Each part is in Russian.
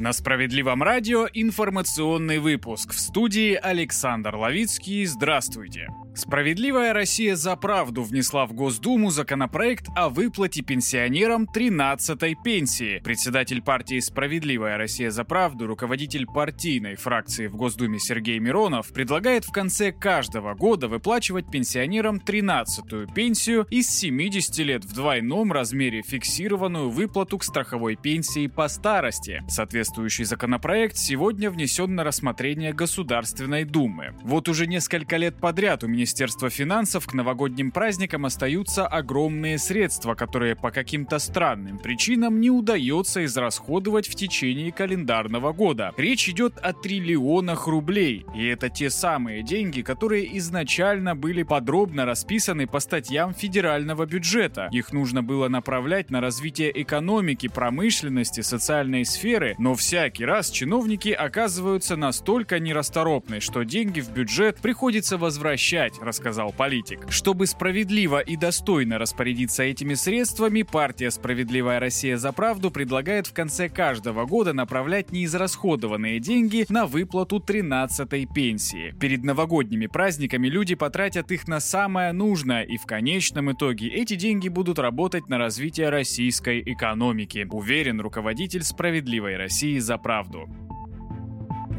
На Справедливом радио информационный выпуск. В студии Александр Ловицкий. Здравствуйте. Справедливая Россия за правду внесла в Госдуму законопроект о выплате пенсионерам 13-й пенсии. Председатель партии «Справедливая Россия за правду», руководитель партийной фракции в Госдуме Сергей Миронов предлагает в конце каждого года выплачивать пенсионерам 13-ю пенсию из 70 лет в двойном размере фиксированную выплату к страховой пенсии по старости. Соответствующий законопроект сегодня внесен на рассмотрение Государственной Думы. Вот уже несколько лет подряд у Министерства финансов к новогодним праздникам остаются огромные средства, которые по каким-то странным причинам не удается израсходовать в течение календарного года. Речь идет о триллионах рублей, и это те самые деньги, которые изначально были подробно расписаны по статьям федерального бюджета. Их нужно было направлять на развитие экономики, промышленности, социальной сферы, но всякий раз чиновники оказываются настолько нерасторопны, что деньги в бюджет приходится возвращать рассказал политик. Чтобы справедливо и достойно распорядиться этими средствами, партия «Справедливая Россия за правду» предлагает в конце каждого года направлять неизрасходованные деньги на выплату 13-й пенсии. Перед новогодними праздниками люди потратят их на самое нужное, и в конечном итоге эти деньги будут работать на развитие российской экономики, уверен руководитель «Справедливой России за правду».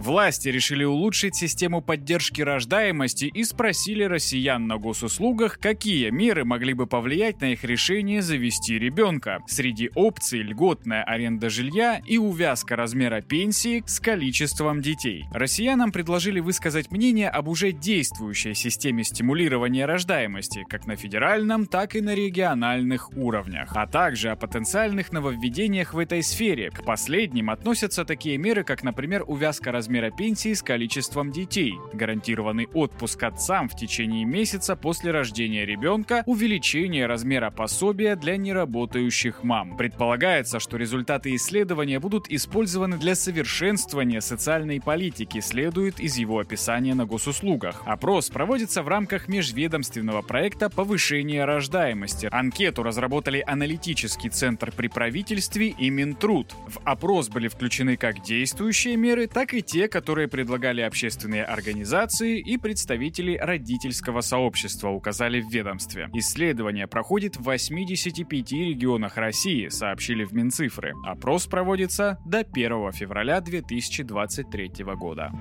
Власти решили улучшить систему поддержки рождаемости и спросили россиян на госуслугах, какие меры могли бы повлиять на их решение завести ребенка. Среди опций льготная аренда жилья и увязка размера пенсии с количеством детей. Россиянам предложили высказать мнение об уже действующей системе стимулирования рождаемости, как на федеральном, так и на региональных уровнях, а также о потенциальных нововведениях в этой сфере. К последним относятся такие меры, как, например, увязка размера размера пенсии с количеством детей, гарантированный отпуск отцам в течение месяца после рождения ребенка, увеличение размера пособия для неработающих мам. Предполагается, что результаты исследования будут использованы для совершенствования социальной политики, следует из его описания на госуслугах. Опрос проводится в рамках межведомственного проекта повышения рождаемости. Анкету разработали аналитический центр при правительстве и Минтруд. В опрос были включены как действующие меры, так и те, те, которые предлагали общественные организации и представители родительского сообщества, указали в ведомстве. Исследование проходит в 85 регионах России, сообщили в Минцифры. Опрос проводится до 1 февраля 2023 года.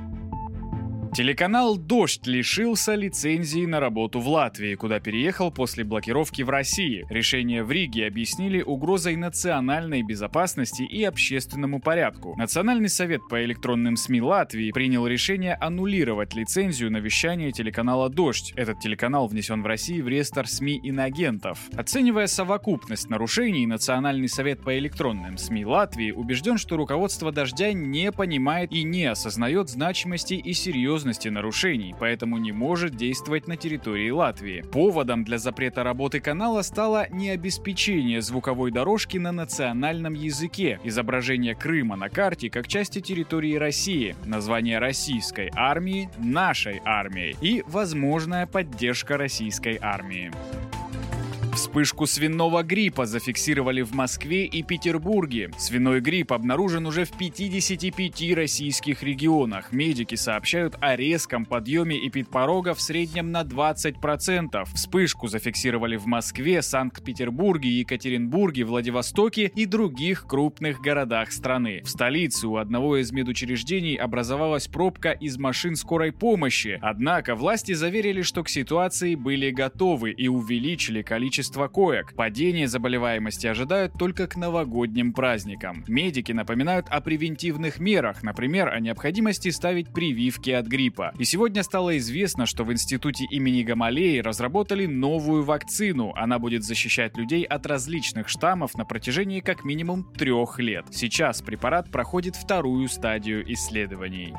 Телеканал «Дождь» лишился лицензии на работу в Латвии, куда переехал после блокировки в России. Решение в Риге объяснили угрозой национальной безопасности и общественному порядку. Национальный совет по электронным СМИ Латвии принял решение аннулировать лицензию на вещание телеканала «Дождь». Этот телеканал внесен в России в реестр СМИ инагентов. Оценивая совокупность нарушений, Национальный совет по электронным СМИ Латвии убежден, что руководство «Дождя» не понимает и не осознает значимости и серьезности серьезности нарушений, поэтому не может действовать на территории Латвии. Поводом для запрета работы канала стало необеспечение звуковой дорожки на национальном языке, изображение Крыма на карте как части территории России, название российской армии нашей армией и возможная поддержка российской армии. Вспышку свиного гриппа зафиксировали в Москве и Петербурге. Свиной грипп обнаружен уже в 55 российских регионах. Медики сообщают о резком подъеме эпидпорога в среднем на 20%. Вспышку зафиксировали в Москве, Санкт-Петербурге, Екатеринбурге, Владивостоке и других крупных городах страны. В столице у одного из медучреждений образовалась пробка из машин скорой помощи. Однако власти заверили, что к ситуации были готовы и увеличили количество количество коек. Падение заболеваемости ожидают только к новогодним праздникам. Медики напоминают о превентивных мерах, например, о необходимости ставить прививки от гриппа. И сегодня стало известно, что в институте имени Гамалеи разработали новую вакцину. Она будет защищать людей от различных штаммов на протяжении как минимум трех лет. Сейчас препарат проходит вторую стадию исследований.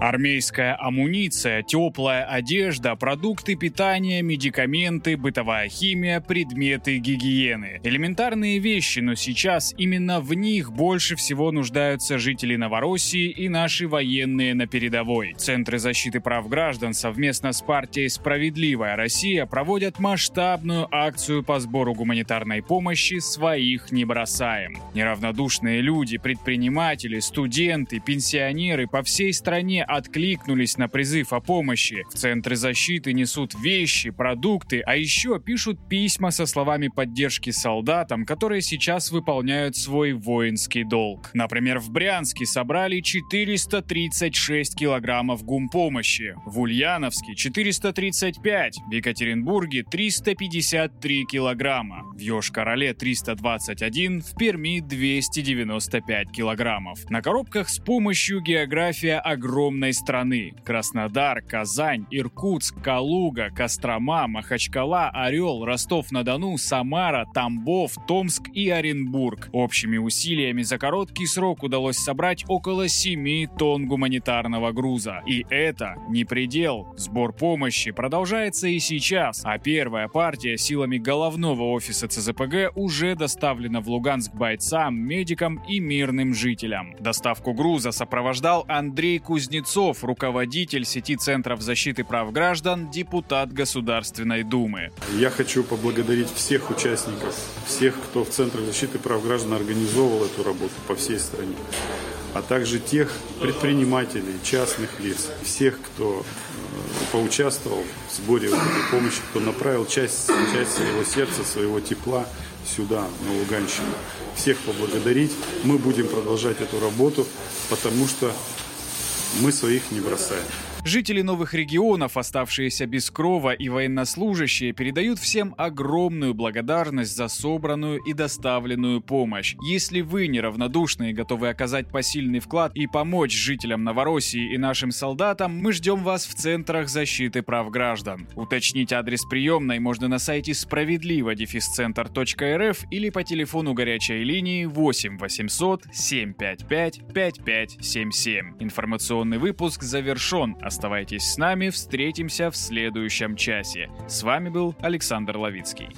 Армейская амуниция, теплая одежда, продукты питания, медикаменты, бытовая химия, предметы гигиены. Элементарные вещи, но сейчас именно в них больше всего нуждаются жители Новороссии и наши военные на передовой. Центры защиты прав граждан совместно с партией «Справедливая Россия» проводят масштабную акцию по сбору гуманитарной помощи «Своих не бросаем». Неравнодушные люди, предприниматели, студенты, пенсионеры по всей стране откликнулись на призыв о помощи. В центры защиты несут вещи, продукты, а еще пишут письма со словами поддержки солдатам, которые сейчас выполняют свой воинский долг. Например, в Брянске собрали 436 килограммов гумпомощи, в Ульяновске 435, в Екатеринбурге 353 килограмма, в Йошкар-Оле 321, в Перми 295 килограммов. На коробках с помощью география огромная огромной страны. Краснодар, Казань, Иркутск, Калуга, Кострома, Махачкала, Орел, Ростов-на-Дону, Самара, Тамбов, Томск и Оренбург. Общими усилиями за короткий срок удалось собрать около 7 тонн гуманитарного груза. И это не предел. Сбор помощи продолжается и сейчас, а первая партия силами головного офиса ЦЗПГ уже доставлена в Луганск бойцам, медикам и мирным жителям. Доставку груза сопровождал Андрей Кузнецов, Кузнецов, руководитель сети Центров защиты прав граждан, депутат Государственной Думы. Я хочу поблагодарить всех участников, всех, кто в Центрах защиты прав граждан организовывал эту работу по всей стране, а также тех предпринимателей, частных лиц, всех, кто э, поучаствовал в сборе этой помощи, кто направил часть, часть своего сердца, своего тепла сюда, на Луганщину. Всех поблагодарить. Мы будем продолжать эту работу, потому что мы своих не бросаем. Жители новых регионов, оставшиеся без крова и военнослужащие, передают всем огромную благодарность за собранную и доставленную помощь. Если вы неравнодушны и готовы оказать посильный вклад и помочь жителям Новороссии и нашим солдатам, мы ждем вас в Центрах защиты прав граждан. Уточнить адрес приемной можно на сайте справедливо рф или по телефону горячей линии 8 800 755 5577. Информационный выпуск завершен. Оставайтесь с нами, встретимся в следующем часе. С вами был Александр Ловицкий.